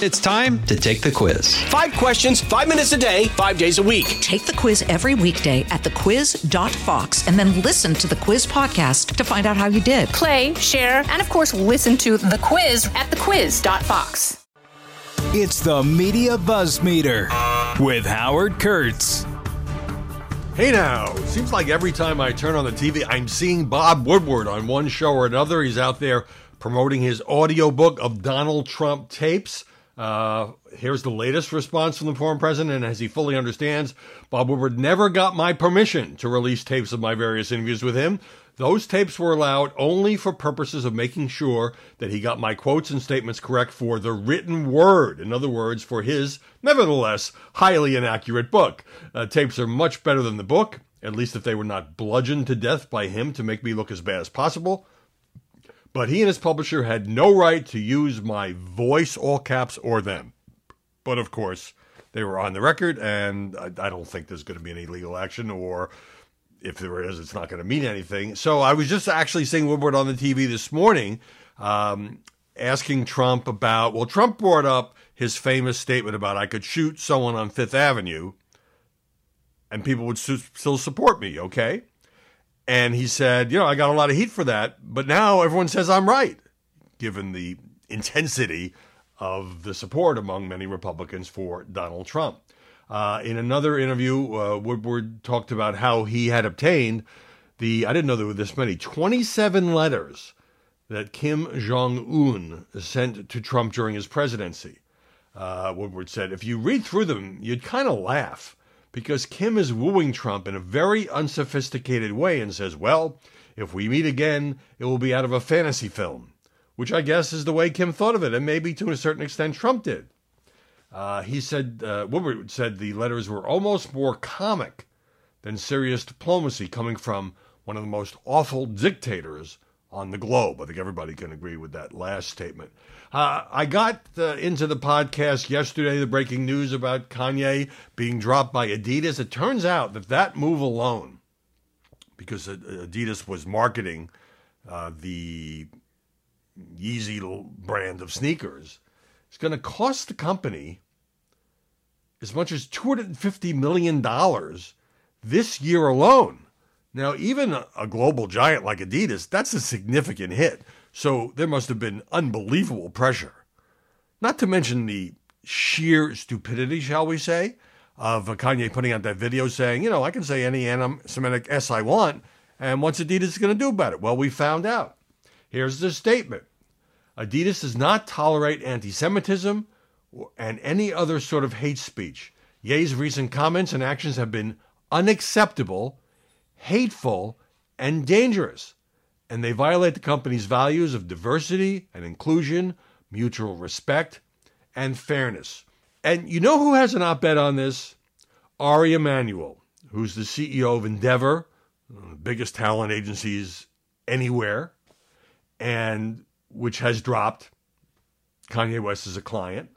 It's time to take the quiz. Five questions, five minutes a day, five days a week. Take the quiz every weekday at thequiz.fox and then listen to the quiz podcast to find out how you did. Play, share, and of course, listen to the quiz at thequiz.fox. It's the Media Buzz Meter with Howard Kurtz. Hey now, seems like every time I turn on the TV, I'm seeing Bob Woodward on one show or another. He's out there promoting his audiobook of Donald Trump tapes. Uh, here's the latest response from the former president, and as he fully understands, Bob Woodward never got my permission to release tapes of my various interviews with him. Those tapes were allowed only for purposes of making sure that he got my quotes and statements correct for the written word. In other words, for his, nevertheless, highly inaccurate book. Uh, tapes are much better than the book, at least if they were not bludgeoned to death by him to make me look as bad as possible. But he and his publisher had no right to use my voice, all caps, or them. But of course, they were on the record, and I, I don't think there's going to be any legal action, or if there is, it's not going to mean anything. So I was just actually seeing Woodward on the TV this morning, um, asking Trump about. Well, Trump brought up his famous statement about I could shoot someone on Fifth Avenue, and people would su- still support me. Okay, and he said, you know, I got a lot of heat for that, but now everyone says I'm right, given the intensity of the support among many Republicans for Donald Trump. Uh, in another interview, uh, Woodward talked about how he had obtained the, I didn't know there were this many, 27 letters that Kim Jong un sent to Trump during his presidency. Uh, Woodward said, if you read through them, you'd kind of laugh because Kim is wooing Trump in a very unsophisticated way and says, well, if we meet again, it will be out of a fantasy film, which I guess is the way Kim thought of it, and maybe to a certain extent Trump did. Uh, he said, uh, Woodward said the letters were almost more comic than serious diplomacy coming from one of the most awful dictators on the globe. I think everybody can agree with that last statement. Uh, I got uh, into the podcast yesterday, the breaking news about Kanye being dropped by Adidas. It turns out that that move alone, because Adidas was marketing uh, the Yeezy brand of sneakers, is going to cost the company as much as $250 million this year alone. Now, even a global giant like Adidas, that's a significant hit. So there must have been unbelievable pressure. Not to mention the sheer stupidity, shall we say, of Kanye putting out that video saying, you know, I can say any anti Semitic S I want, and what's Adidas going to do about it? Well, we found out. Here's the statement Adidas does not tolerate anti Semitism and any other sort of hate speech. Ye's recent comments and actions have been unacceptable hateful, and dangerous, and they violate the company's values of diversity and inclusion, mutual respect, and fairness. And you know who has an op ed on this? Ari Emanuel, who's the CEO of Endeavor, the biggest talent agencies anywhere, and which has dropped Kanye West as a client.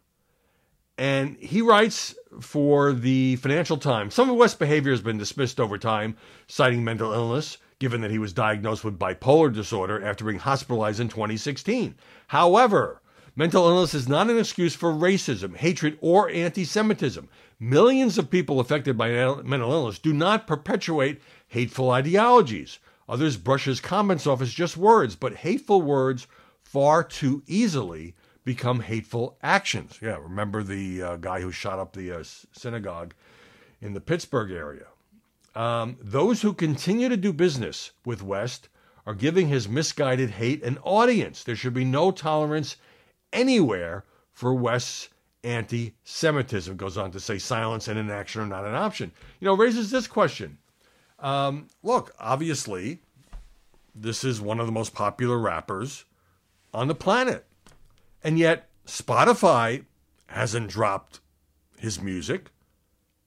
And he writes for the Financial Times. Some of West's behavior has been dismissed over time, citing mental illness, given that he was diagnosed with bipolar disorder after being hospitalized in 2016. However, mental illness is not an excuse for racism, hatred, or anti Semitism. Millions of people affected by mental illness do not perpetuate hateful ideologies. Others brush his comments off as just words, but hateful words far too easily become hateful actions. Yeah, remember the uh, guy who shot up the uh, synagogue in the Pittsburgh area. Um, those who continue to do business with West are giving his misguided hate an audience. There should be no tolerance anywhere for West's anti Semitism. Goes on to say silence and inaction are not an option. You know, raises this question. Um, look, obviously, this is one of the most popular rappers on the planet. And yet, Spotify hasn't dropped his music.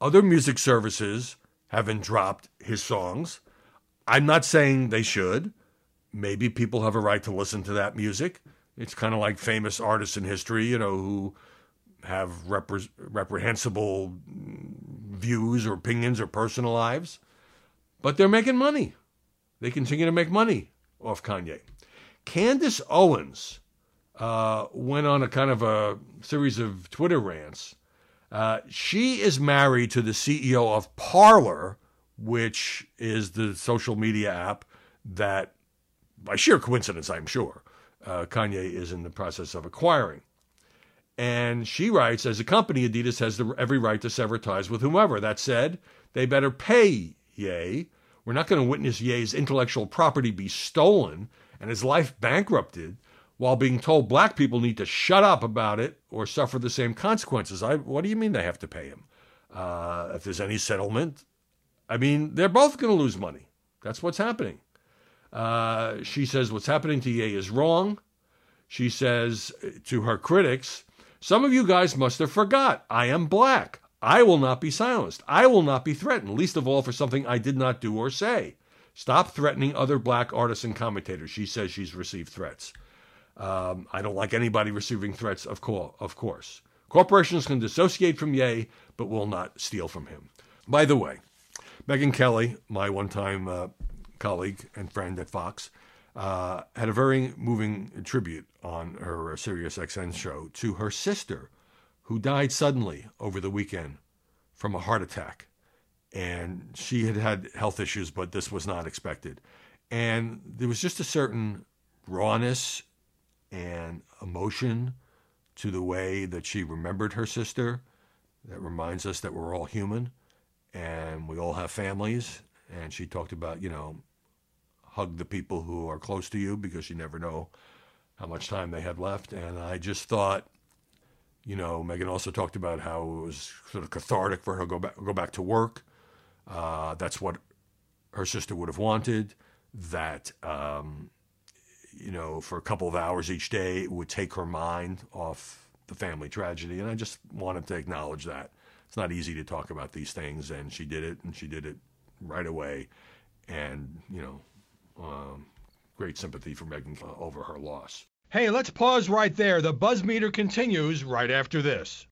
Other music services haven't dropped his songs. I'm not saying they should. Maybe people have a right to listen to that music. It's kind of like famous artists in history, you know, who have repre- reprehensible views or opinions or personal lives. But they're making money. They continue to make money off Kanye. Candace Owens uh, went on a kind of a series of Twitter rants. Uh, she is married to the CEO of Parler, which is the social media app that, by sheer coincidence, I'm sure, uh, Kanye is in the process of acquiring. And she writes, as a company, Adidas has the, every right to sever ties with whomever. That said, they better pay Ye. We're not going to witness Ye's intellectual property be stolen and his life bankrupted while being told black people need to shut up about it or suffer the same consequences. I, what do you mean they have to pay him? Uh, if there's any settlement, I mean, they're both going to lose money. That's what's happening. Uh, she says what's happening to Ye is wrong. She says to her critics, Some of you guys must have forgot. I am black. I will not be silenced. I will not be threatened, least of all for something I did not do or say. Stop threatening other black artists and commentators. She says she's received threats. Um, I don't like anybody receiving threats, of, co- of course. Corporations can dissociate from Ye, but will not steal from him. By the way, Megyn Kelly, my one time uh, colleague and friend at Fox, uh, had a very moving tribute on her Sirius XM show to her sister, who died suddenly over the weekend from a heart attack. And she had had health issues, but this was not expected. And there was just a certain rawness and emotion to the way that she remembered her sister that reminds us that we're all human and we all have families. And she talked about, you know, hug the people who are close to you because you never know how much time they have left. And I just thought, you know, Megyn also talked about how it was sort of cathartic for her to go back, go back to work. Uh, that's what her sister would have wanted. That um, you know, for a couple of hours each day, it would take her mind off the family tragedy. And I just wanted to acknowledge that. It's not easy to talk about these things, and she did it, and she did it right away. And, you know, um, great sympathy for Megyn over her loss. Hey, let's pause right there. The buzz meter continues right after this.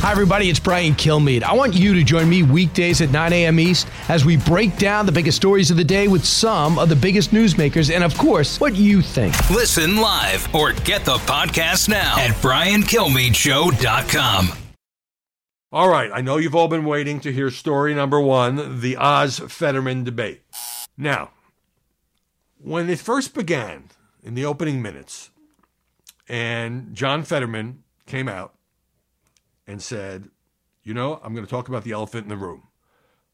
Hi, everybody. It's Brian Kilmeade. I want you to join me weekdays at 9 a.m. East as we break down the biggest stories of the day with some of the biggest newsmakers and, of course, what you think. Listen live or get the podcast now at BrianKilmeadShow.com. All right. I know you've all been waiting to hear story number one the Oz Fetterman debate. Now, when it first began in the opening minutes, and John Fetterman came out and said, You know, I'm going to talk about the elephant in the room.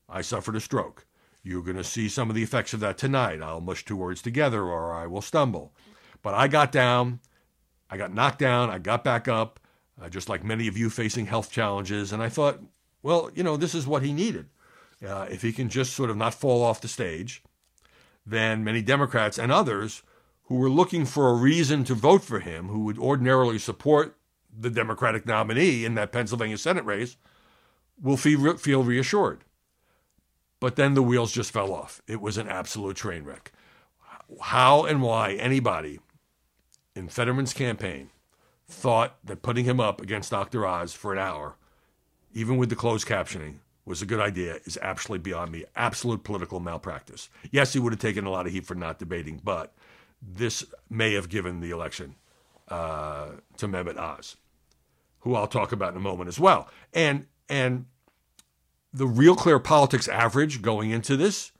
I suffered a stroke. You're going to see some of the effects of that tonight. I'll mush two words together or I will stumble. But I got down, I got knocked down, I got back up, uh, just like many of you facing health challenges. And I thought, well, you know, this is what he needed. Uh, if he can just sort of not fall off the stage, then many Democrats and others who were looking for a reason to vote for him, who would ordinarily support the Democratic nominee in that Pennsylvania Senate race will feel, feel reassured. But then the wheels just fell off. It was an absolute train wreck. How and why anybody in Fetterman's campaign thought that putting him up against Dr. Oz for an hour, even with the closed captioning, was a good idea is absolutely beyond me. Absolute political malpractice. Yes, he would have taken a lot of heat for not debating, but this may have given the election uh, to Mehmet Oz who I'll talk about in a moment as well. And and the Real Clear Politics average going into this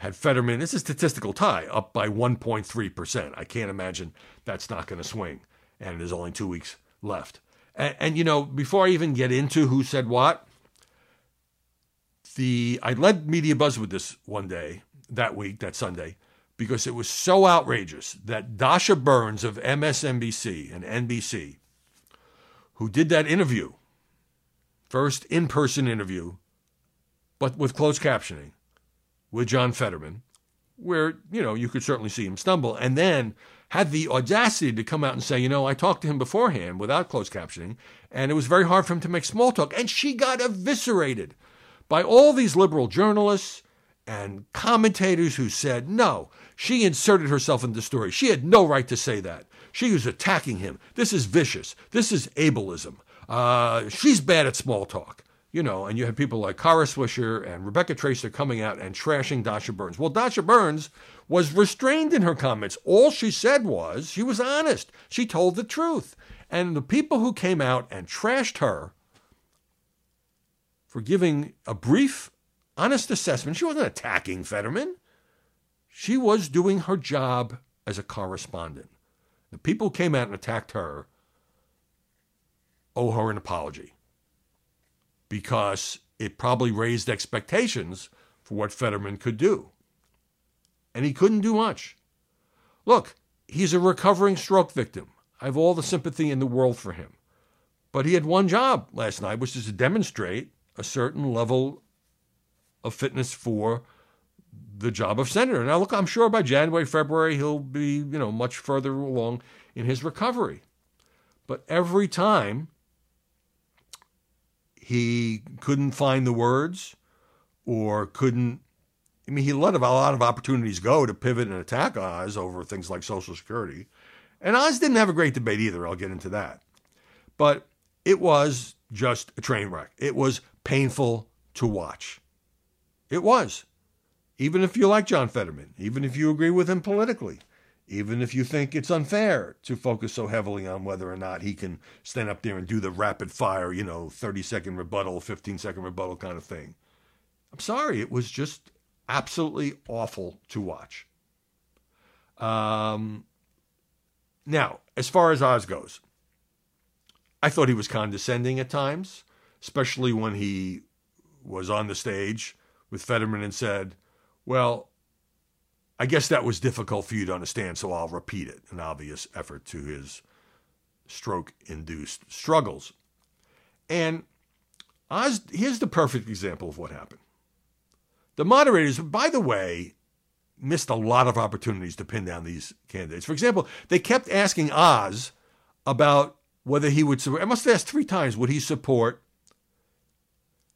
had Fetterman, it's a statistical tie, up by 1.3%. I can't imagine that's not going to swing. And there's only two weeks left. And, and, you know, before I even get into who said what, the I led Media Buzz with this one day, that week, that Sunday, because it was so outrageous that Dasha Burns of MSNBC and NBC who did that interview, first in person interview, but with closed captioning with John Fetterman, where, you know, you could certainly see him stumble, and then had the audacity to come out and say, you know, I talked to him beforehand without closed captioning, and it was very hard for him to make small talk. And she got eviscerated by all these liberal journalists and commentators who said, no, she inserted herself in the story. She had no right to say that. She was attacking him. This is vicious. This is ableism. Uh, she's bad at small talk. you know, and you had people like Kara Swisher and Rebecca Traister coming out and trashing Dasha Burns. Well, Dasha Burns was restrained in her comments. All she said was she was honest. She told the truth. And the people who came out and trashed her for giving a brief, honest assessment, she wasn't attacking Fetterman. She was doing her job as a correspondent. The people who came out and attacked her owe her an apology because it probably raised expectations for what Fetterman could do. And he couldn't do much. Look, he's a recovering stroke victim. I have all the sympathy in the world for him. But he had one job last night, which is to demonstrate a certain level of fitness for the job of senator. Now, look, I'm sure by January, February, he'll be, you know, much further along in his recovery. But every time he couldn't find the words or couldn't. I mean, he let a lot of opportunities go to pivot and attack Oz over things like Social Security. And Oz didn't have a great debate either. I'll get into that. But it was just a train wreck. It was painful to watch. It was. Even if you like John Fetterman, even if you agree with him politically, even if you think it's unfair to focus so heavily on whether or not he can stand up there and do the rapid fire, you know, 30 second rebuttal, 15 second rebuttal kind of thing. I'm sorry, it was just absolutely awful to watch. Um, now, as far as Oz goes, I thought he was condescending at times, especially when he was on the stage with Fetterman and said, Well, I guess that was difficult for you to understand, so I'll repeat it. An obvious effort to his stroke induced struggles. And Oz, here's the perfect example of what happened. The moderators, by the way, missed a lot of opportunities to pin down these candidates. For example, they kept asking Oz about whether he would support, I must have asked three times, would he support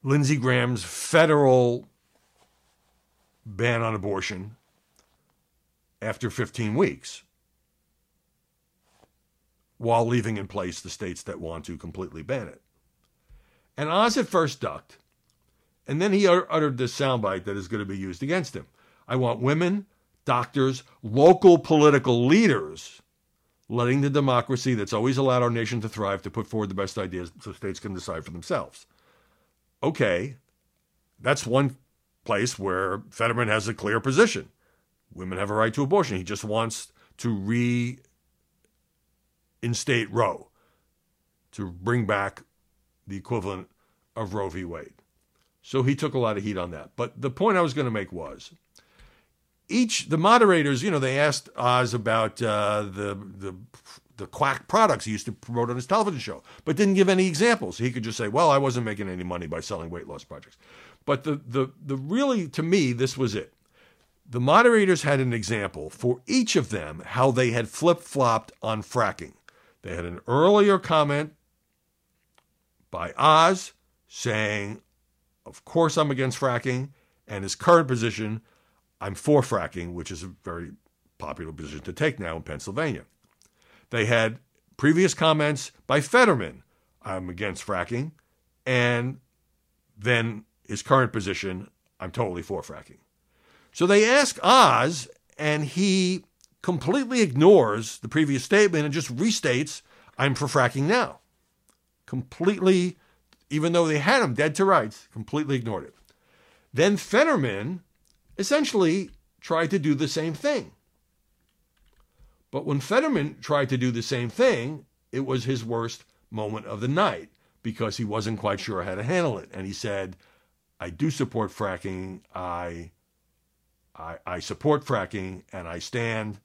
Lindsey Graham's federal ban on abortion after 15 weeks while leaving in place the states that want to completely ban it. And Oz at first ducked, and then he uttered this soundbite that is going to be used against him. I want women, doctors, local political leaders letting the democracy that's always allowed our nation to thrive to put forward the best ideas so states can decide for themselves. Okay, that's one place where Fetterman has a clear position. Women have a right to abortion. He just wants to reinstate Roe, to bring back the equivalent of Roe v. Wade. So he took a lot of heat on that. But the point I was going to make was each the moderators, you know, they asked Oz about uh, the the the quack products he used to promote on his television show, but didn't give any examples. He could just say, "Well, I wasn't making any money by selling weight loss projects." But the the the really to me this was it. The moderators had an example for each of them how they had flip flopped on fracking. They had an earlier comment by Oz saying, Of course I'm against fracking, and his current position, I'm for fracking, which is a very popular position to take now in Pennsylvania. They had previous comments by Fetterman, I'm against fracking, and then his current position, I'm totally for fracking. So they ask Oz, and he completely ignores the previous statement and just restates, I'm for fracking now. Completely, even though they had him dead to rights, completely ignored it. Then Fetterman essentially tried to do the same thing. But when Fetterman tried to do the same thing, it was his worst moment of the night because he wasn't quite sure how to handle it. And he said, I do support fracking. I I, I support fracking and I stand,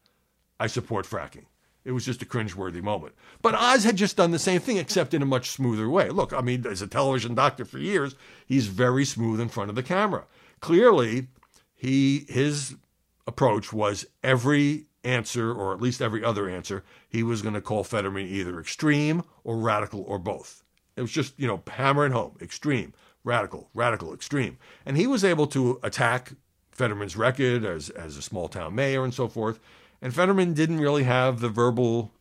I support fracking. It was just a cringeworthy moment. But Oz had just done the same thing, except in a much smoother way. Look, I mean, as a television doctor for years, he's very smooth in front of the camera. Clearly, he his approach was every answer, or at least every other answer, he was going to call Fetterman either extreme or radical or both. It was just, you know, hammering home extreme, radical, radical, extreme. And he was able to attack Fetterman's record as, as a small town mayor and so forth. And Fetterman didn't really have the verbal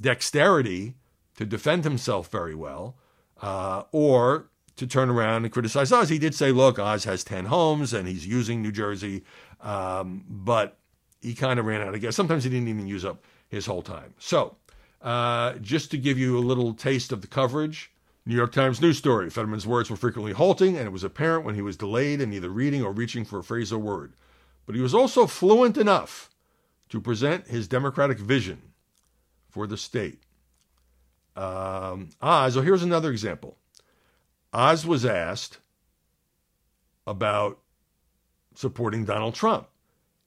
dexterity to defend himself very well uh, or to turn around and criticize Oz. He did say, look, Oz has 10 homes and he's using New Jersey, um, but he kind of ran out of gas. Sometimes he didn't even use up his whole time. So, uh, just to give you a little taste of the coverage, New York Times news story. Fetterman's words were frequently halting, and it was apparent when he was delayed in either reading or reaching for a phrase or word. But he was also fluent enough to present his democratic vision for the state. Um, Oz, oh, here's another example. Oz was asked about supporting Donald Trump.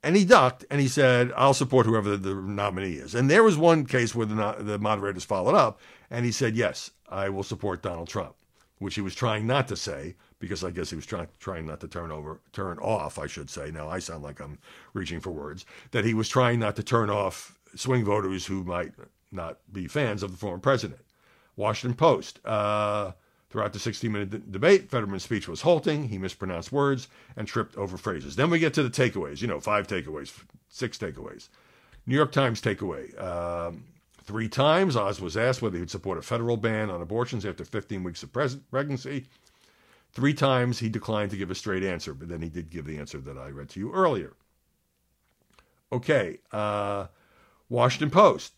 And he ducked and he said, I'll support whoever the, the nominee is. And there was one case where the, the moderators followed up and he said, Yes, I will support Donald Trump, which he was trying not to say because I guess he was trying, trying not to turn over, turn off, I should say. Now I sound like I'm reaching for words. That he was trying not to turn off swing voters who might not be fans of the former president. Washington Post. Uh, Throughout the 60 minute d- debate, Fetterman's speech was halting. He mispronounced words and tripped over phrases. Then we get to the takeaways, you know, five takeaways, six takeaways. New York Times takeaway. Um, three times, Oz was asked whether he would support a federal ban on abortions after 15 weeks of pres- pregnancy. Three times he declined to give a straight answer, but then he did give the answer that I read to you earlier. Okay, uh, Washington Post,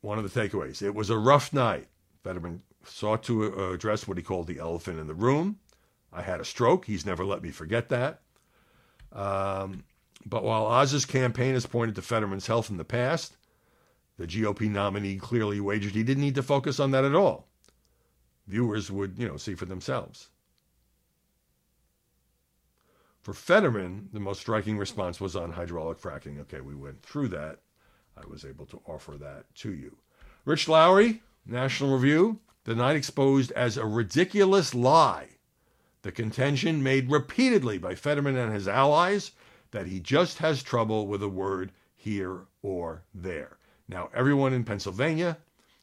one of the takeaways. It was a rough night. Fetterman sought to uh, address what he called the elephant in the room. I had a stroke. He's never let me forget that. Um, but while Oz's campaign has pointed to Fetterman's health in the past, the GOP nominee clearly wagered he didn't need to focus on that at all. Viewers would, you know, see for themselves. For Fetterman, the most striking response was on hydraulic fracking. Okay, we went through that. I was able to offer that to you. Rich Lowry, National Review, the night exposed as a ridiculous lie the contention made repeatedly by Fetterman and his allies that he just has trouble with a word here or there. Now, everyone in Pennsylvania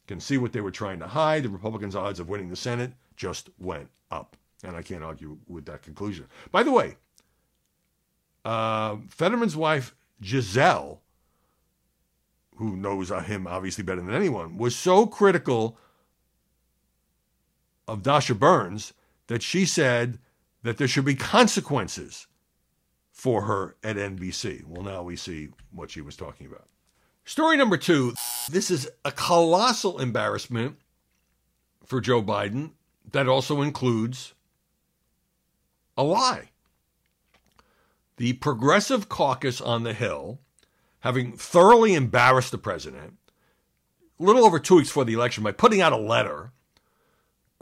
can see what they were trying to hide. The Republicans' odds of winning the Senate just went up. And I can't argue with that conclusion. By the way, uh, Fetterman's wife, Gisele, who knows him obviously better than anyone, was so critical of Dasha Burns that she said that there should be consequences for her at NBC. Well, now we see what she was talking about. Story number two this is a colossal embarrassment for Joe Biden that also includes a lie. The Progressive Caucus on the Hill, having thoroughly embarrassed the president, a little over two weeks before the election by putting out a letter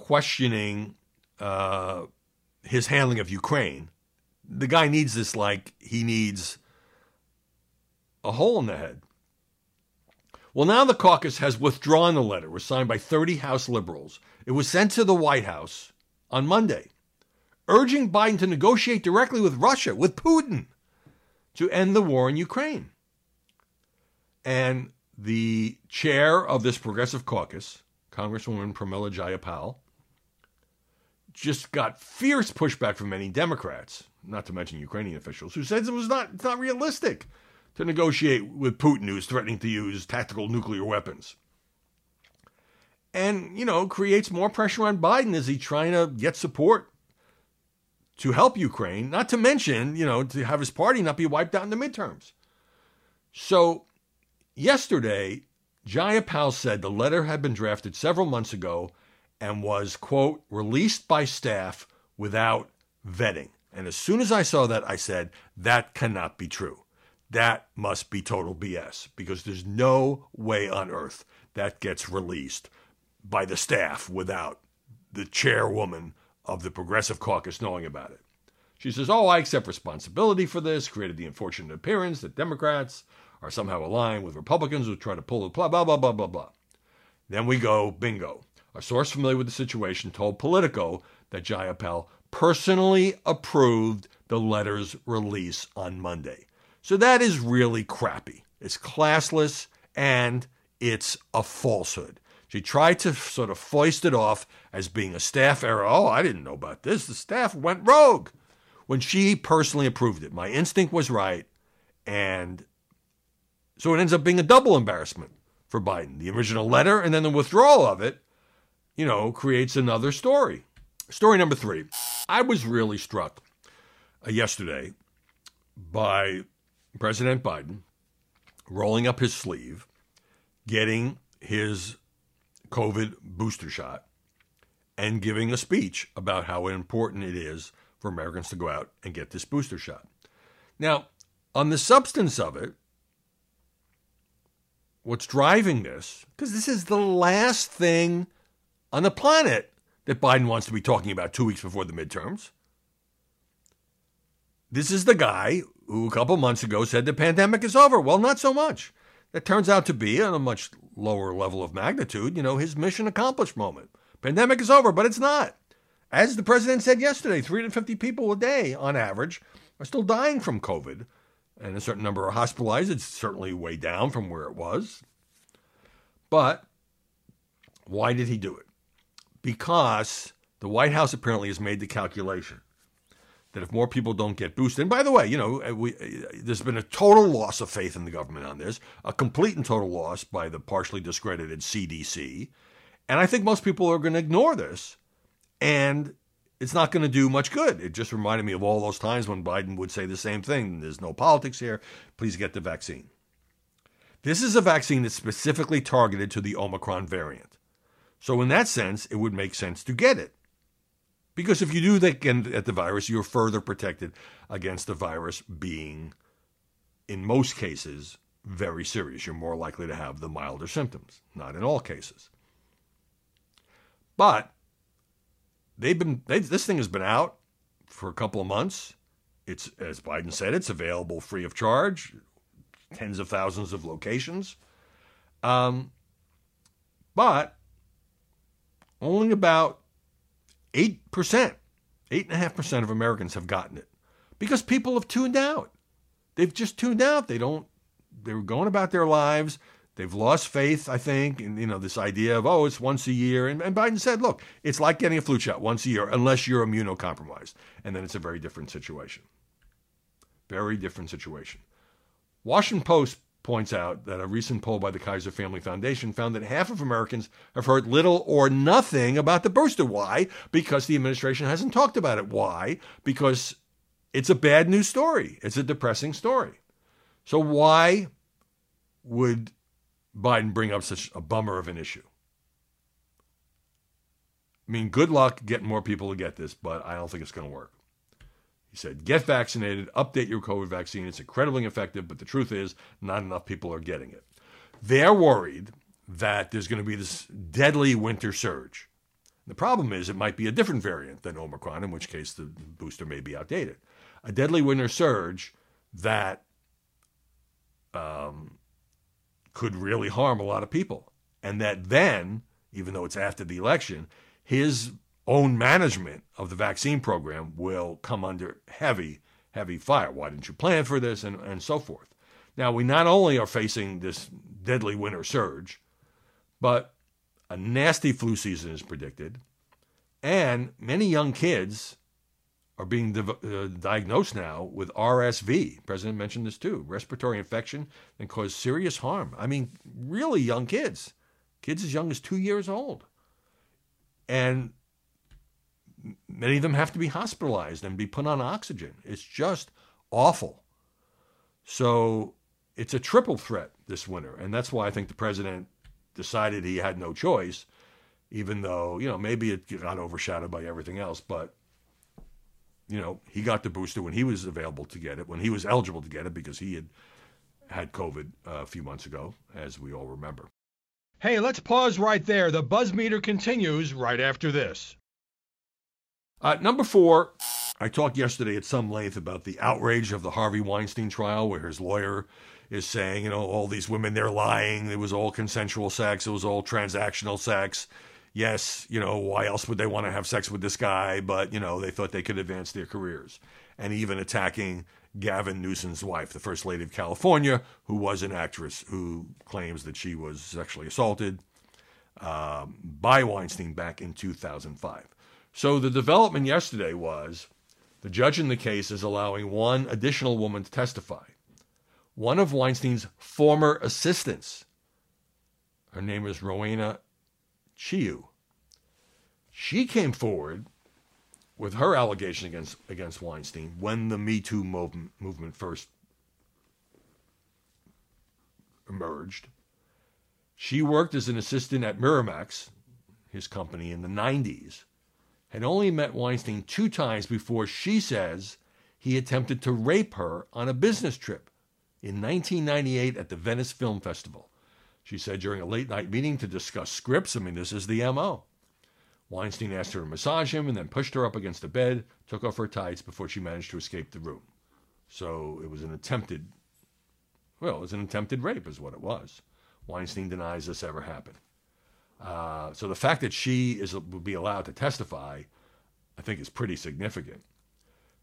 questioning uh, his handling of Ukraine. The guy needs this like he needs a hole in the head. Well, now the caucus has withdrawn the letter. It was signed by 30 House liberals. It was sent to the White House on Monday, urging Biden to negotiate directly with Russia, with Putin, to end the war in Ukraine. And the chair of this progressive caucus, Congresswoman Pramila Jayapal, just got fierce pushback from many Democrats, not to mention Ukrainian officials, who said it was not, it's not realistic to negotiate with Putin, who's threatening to use tactical nuclear weapons. And, you know, creates more pressure on Biden as he's trying to get support to help Ukraine, not to mention, you know, to have his party not be wiped out in the midterms. So, yesterday, Jayapal said the letter had been drafted several months ago and was, quote, released by staff without vetting. And as soon as I saw that, I said, that cannot be true. That must be total BS because there's no way on earth that gets released by the staff without the chairwoman of the Progressive Caucus knowing about it. She says, Oh, I accept responsibility for this, created the unfortunate appearance that Democrats are somehow aligned with Republicans who try to pull the blah, blah, blah, blah, blah, blah. Then we go, bingo. A source familiar with the situation told Politico that Jayapal personally approved the letter's release on Monday. So that is really crappy. It's classless and it's a falsehood. She tried to sort of foist it off as being a staff error. Oh, I didn't know about this. The staff went rogue when she personally approved it. My instinct was right. And so it ends up being a double embarrassment for Biden the original letter and then the withdrawal of it you know, creates another story. Story number three. I was really struck uh, yesterday by President Biden rolling up his sleeve, getting his COVID booster shot, and giving a speech about how important it is for Americans to go out and get this booster shot. Now, on the substance of it, what's driving this, because this is the last thing on the planet that Biden wants to be talking about two weeks before the midterms. This is the guy who a couple months ago said the pandemic is over. Well, not so much. That turns out to be on a much lower level of magnitude, you know, his mission accomplished moment. Pandemic is over, but it's not. As the president said yesterday, 350 people a day on average are still dying from COVID, and a certain number are hospitalized. It's certainly way down from where it was. But why did he do it? Because the White House apparently has made the calculation that if more people don't get boosted, and by the way, you know, uh, we, uh, there's been a total loss of faith in the government on this, a complete and total loss by the partially discredited CDC. And I think most people are going to ignore this, and it's not going to do much good. It just reminded me of all those times when Biden would say the same thing there's no politics here, please get the vaccine. This is a vaccine that's specifically targeted to the Omicron variant. So, in that sense, it would make sense to get it. Because if you do get at the virus, you're further protected against the virus being, in most cases, very serious. You're more likely to have the milder symptoms, not in all cases. But they've been they, this thing has been out for a couple of months. It's as Biden said, it's available free of charge, tens of thousands of locations. Um, but only about 8%, 8.5% of Americans have gotten it because people have tuned out. They've just tuned out. They don't, they're going about their lives. They've lost faith, I think, in you know this idea of oh, it's once a year. And, and Biden said, look, it's like getting a flu shot once a year, unless you're immunocompromised, and then it's a very different situation. Very different situation. Washington Post points out that a recent poll by the Kaiser Family Foundation found that half of Americans have heard little or nothing about the booster. Why? Because the administration hasn't talked about it. Why? Because it's a bad news story. It's a depressing story. So why would Biden bring up such a bummer of an issue? I mean, good luck getting more people to get this, but I don't think it's going to work. He said, get vaccinated, update your COVID vaccine. It's incredibly effective, but the truth is, not enough people are getting it. They're worried that there's going to be this deadly winter surge. The problem is, it might be a different variant than Omicron, in which case the booster may be outdated. A deadly winter surge that um, could really harm a lot of people. And that then, even though it's after the election, his own management of the vaccine program will come under heavy, heavy fire. Why didn't you plan for this? And, and so forth. Now, we not only are facing this deadly winter surge, but a nasty flu season is predicted, and many young kids are being uh, diagnosed now with RSV. President mentioned this too respiratory infection and cause serious harm. I mean, really young kids, kids as young as two years old. And many of them have to be hospitalized and be put on oxygen. It's just awful. So it's a triple threat this winter. And that's why I think the president decided he had no choice, even though, you know, maybe it got overshadowed by everything else. But, you know, he got the booster when he was available to get it, when he was eligible to get it because he had had COVID uh, a few months ago, as we all remember. Hey, let's pause right there. The buzz meter continues right after this. Uh, number four, I talked yesterday at some length about the outrage of the Harvey Weinstein trial, where his lawyer is saying, you know, all these women, they're lying. It was all consensual sex. It was all transactional sex. Yes, you know, why else would they want to have sex with this guy? But, you know, they thought they could advance their careers. And even attacking Gavin Newsom's wife, the First Lady of California, who was an actress who claims that she was sexually assaulted um, by Weinstein back in 2005. So the development yesterday was the judge in the case is allowing one additional woman to testify. One of Weinstein's former assistants. Her name is Rowena Chiu. She came forward with her allegation against against Weinstein when the Me Too movement, movement first emerged. She worked as an assistant at Miramax, his company, in the 90s, had only met Weinstein two times before she says he attempted to rape her on a business trip in 1998 at the Venice Film Festival. She said during a late night meeting to discuss scripts. I mean, this is the MO. Weinstein asked her to massage him and then pushed her up against the bed, took off her tights before she managed to escape the room. So it was an attempted, well, it was an attempted rape, is what it was. Weinstein denies this ever happened. Uh, so the fact that she is will be allowed to testify, I think, is pretty significant.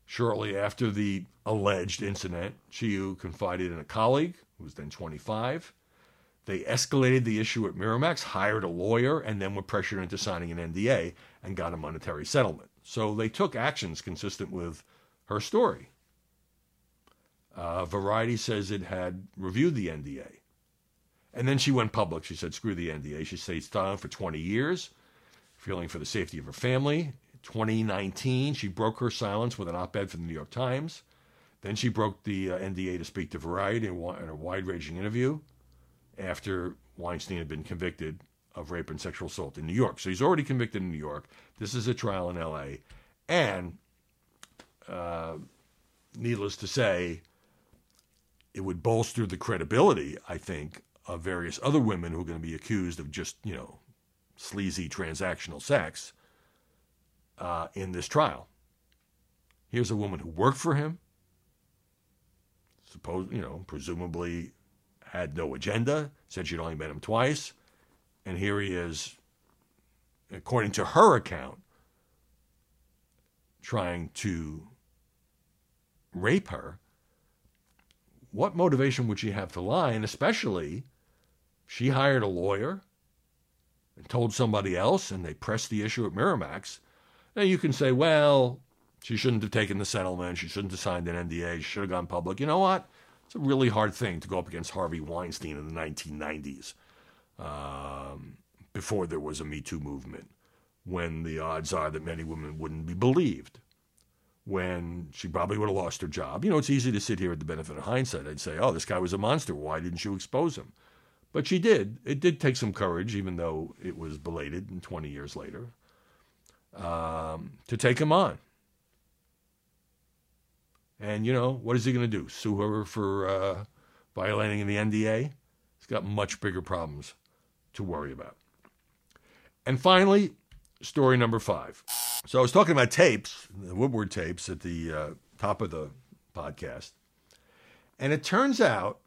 Shortly after the alleged incident, Chiu confided in a colleague who was then 25. They escalated the issue at Miramax, hired a lawyer, and then were pressured into signing an NDA and got a monetary settlement. So they took actions consistent with her story. Uh, Variety says it had reviewed the NDA. And then she went public. She said, screw the NDA. She stayed silent for 20 years, feeling for the safety of her family. 2019, she broke her silence with an op ed for the New York Times. Then she broke the uh, NDA to speak to Variety in, in a wide ranging interview after Weinstein had been convicted of rape and sexual assault in New York. So he's already convicted in New York. This is a trial in LA. And uh, needless to say, it would bolster the credibility, I think, of various other women who are going to be accused of just, you know, sleazy transactional sex uh, in this trial. Here's a woman who worked for him, suppose, you know, presumably had no agenda, said she'd only met him twice, and here he is, according to her account, trying to rape her. What motivation would she have to lie? And especially, she hired a lawyer and told somebody else, and they pressed the issue at Miramax. Now you can say, well, she shouldn't have taken the settlement. She shouldn't have signed an NDA. She should have gone public. You know what? It's a really hard thing to go up against Harvey Weinstein in the 1990s, um, before there was a Me Too movement, when the odds are that many women wouldn't be believed, when she probably would have lost her job. You know, it's easy to sit here at the benefit of hindsight. I'd say, oh, this guy was a monster. Why didn't you expose him? But she did. It did take some courage, even though it was belated and 20 years later, um, to take him on. And, you know, what is he going to do? Sue her for uh, violating the NDA? He's got much bigger problems to worry about. And finally, story number five. So I was talking about tapes, the Woodward tapes at the uh, top of the podcast. And it turns out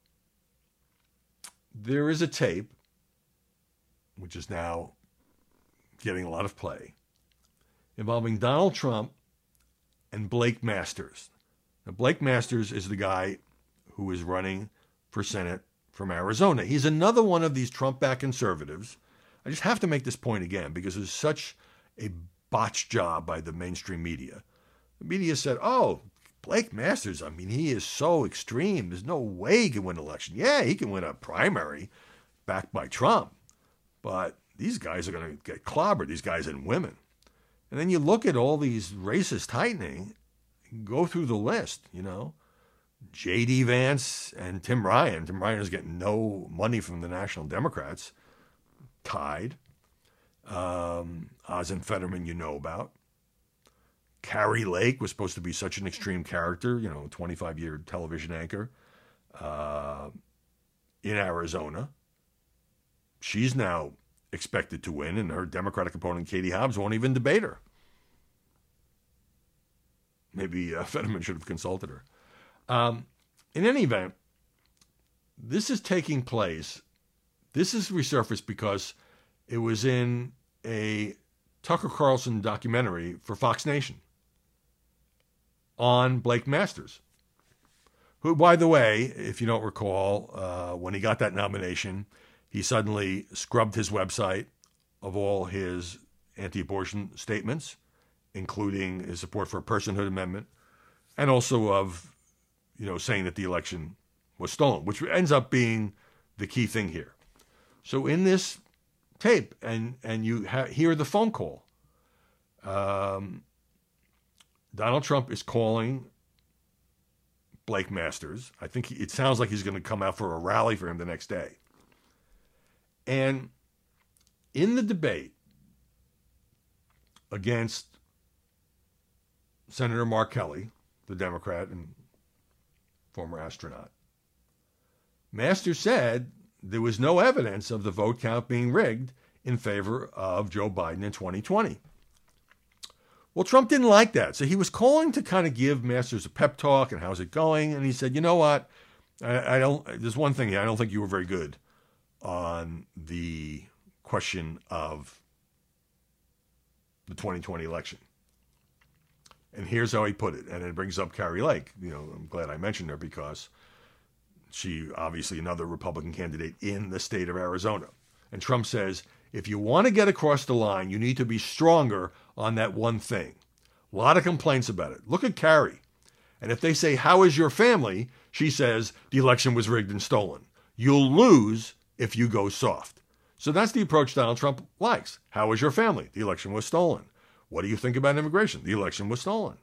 there is a tape, which is now getting a lot of play, involving Donald Trump and Blake Masters. Now, Blake Masters is the guy who is running for Senate from Arizona. He's another one of these Trump backed conservatives. I just have to make this point again because it's such a botched job by the mainstream media. The media said, oh, Blake Masters, I mean, he is so extreme. There's no way he can win an election. Yeah, he can win a primary backed by Trump. But these guys are going to get clobbered, these guys and women. And then you look at all these races tightening, go through the list, you know. J.D. Vance and Tim Ryan. Tim Ryan is getting no money from the National Democrats. Tied. Um, Oz and Fetterman, you know about. Kari Lake was supposed to be such an extreme character, you know, 25 year television anchor uh, in Arizona. She's now expected to win, and her Democratic opponent, Katie Hobbs, won't even debate her. Maybe uh, Fetterman should have consulted her. Um, in any event, this is taking place. This is resurfaced because it was in a Tucker Carlson documentary for Fox Nation on Blake Masters, who, by the way, if you don't recall, uh, when he got that nomination, he suddenly scrubbed his website of all his anti abortion statements, including his support for a personhood amendment, and also of, you know, saying that the election was stolen, which ends up being the key thing here. So in this tape, and and you ha- hear the phone call. Um, Donald Trump is calling Blake Masters. I think he, it sounds like he's going to come out for a rally for him the next day. And in the debate against Senator Mark Kelly, the Democrat and former astronaut, Masters said there was no evidence of the vote count being rigged in favor of Joe Biden in 2020. Well, Trump didn't like that. So he was calling to kind of give Masters a pep talk and how's it going. And he said, you know what? I, I don't, there's one thing. I don't think you were very good on the question of the 2020 election. And here's how he put it. And it brings up Kari Lake. You know, I'm glad I mentioned her because she obviously another Republican candidate in the state of Arizona. And Trump says, if you want to get across the line, you need to be stronger on that one thing. A lot of complaints about it. Look at Kari. And if they say, How is your family? She says, The election was rigged and stolen. You'll lose if you go soft. So that's the approach Donald Trump likes. How is your family? The election was stolen. What do you think about immigration? The election was stolen.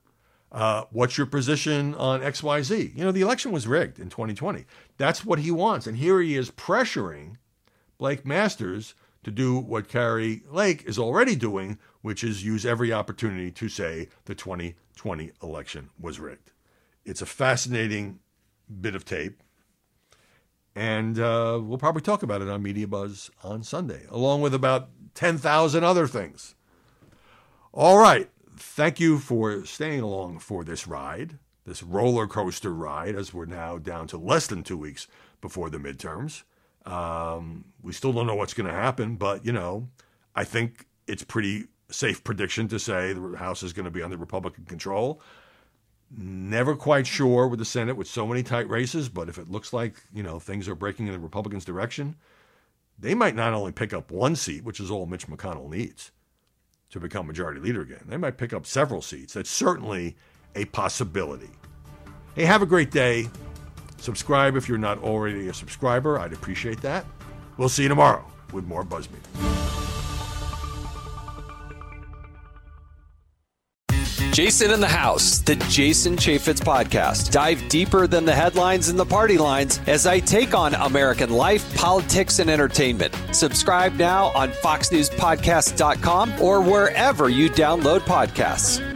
Uh, what's your position on XYZ? You know, the election was rigged in 2020. That's what he wants. And here he is pressuring Blake Masters to do what Kari Lake is already doing, which is use every opportunity to say the 2020 election was rigged. It's a fascinating bit of tape. And uh, we'll probably talk about it on Media Buzz on Sunday, along with about 10,000 other things. All right. Thank you for staying along for this ride, this roller coaster ride, as we're now down to less than two weeks before the midterms. Um, we still don't know what's going to happen, but you know, I think it's pretty safe prediction to say the House is going to be under Republican control. Never quite sure with the Senate with so many tight races, but if it looks like you know things are breaking in the Republicans' direction, they might not only pick up one seat, which is all Mitch McConnell needs to become majority leader again. They might pick up several seats. That's certainly a possibility. Hey, have a great day. Subscribe if you're not already a subscriber. I'd appreciate that. We'll see you tomorrow with more Buzzmeter. Jason in the House, the Jason Chaffetz podcast. Dive deeper than the headlines and the party lines as I take on American life, politics, and entertainment. Subscribe now on FoxNewsPodcast.com or wherever you download podcasts.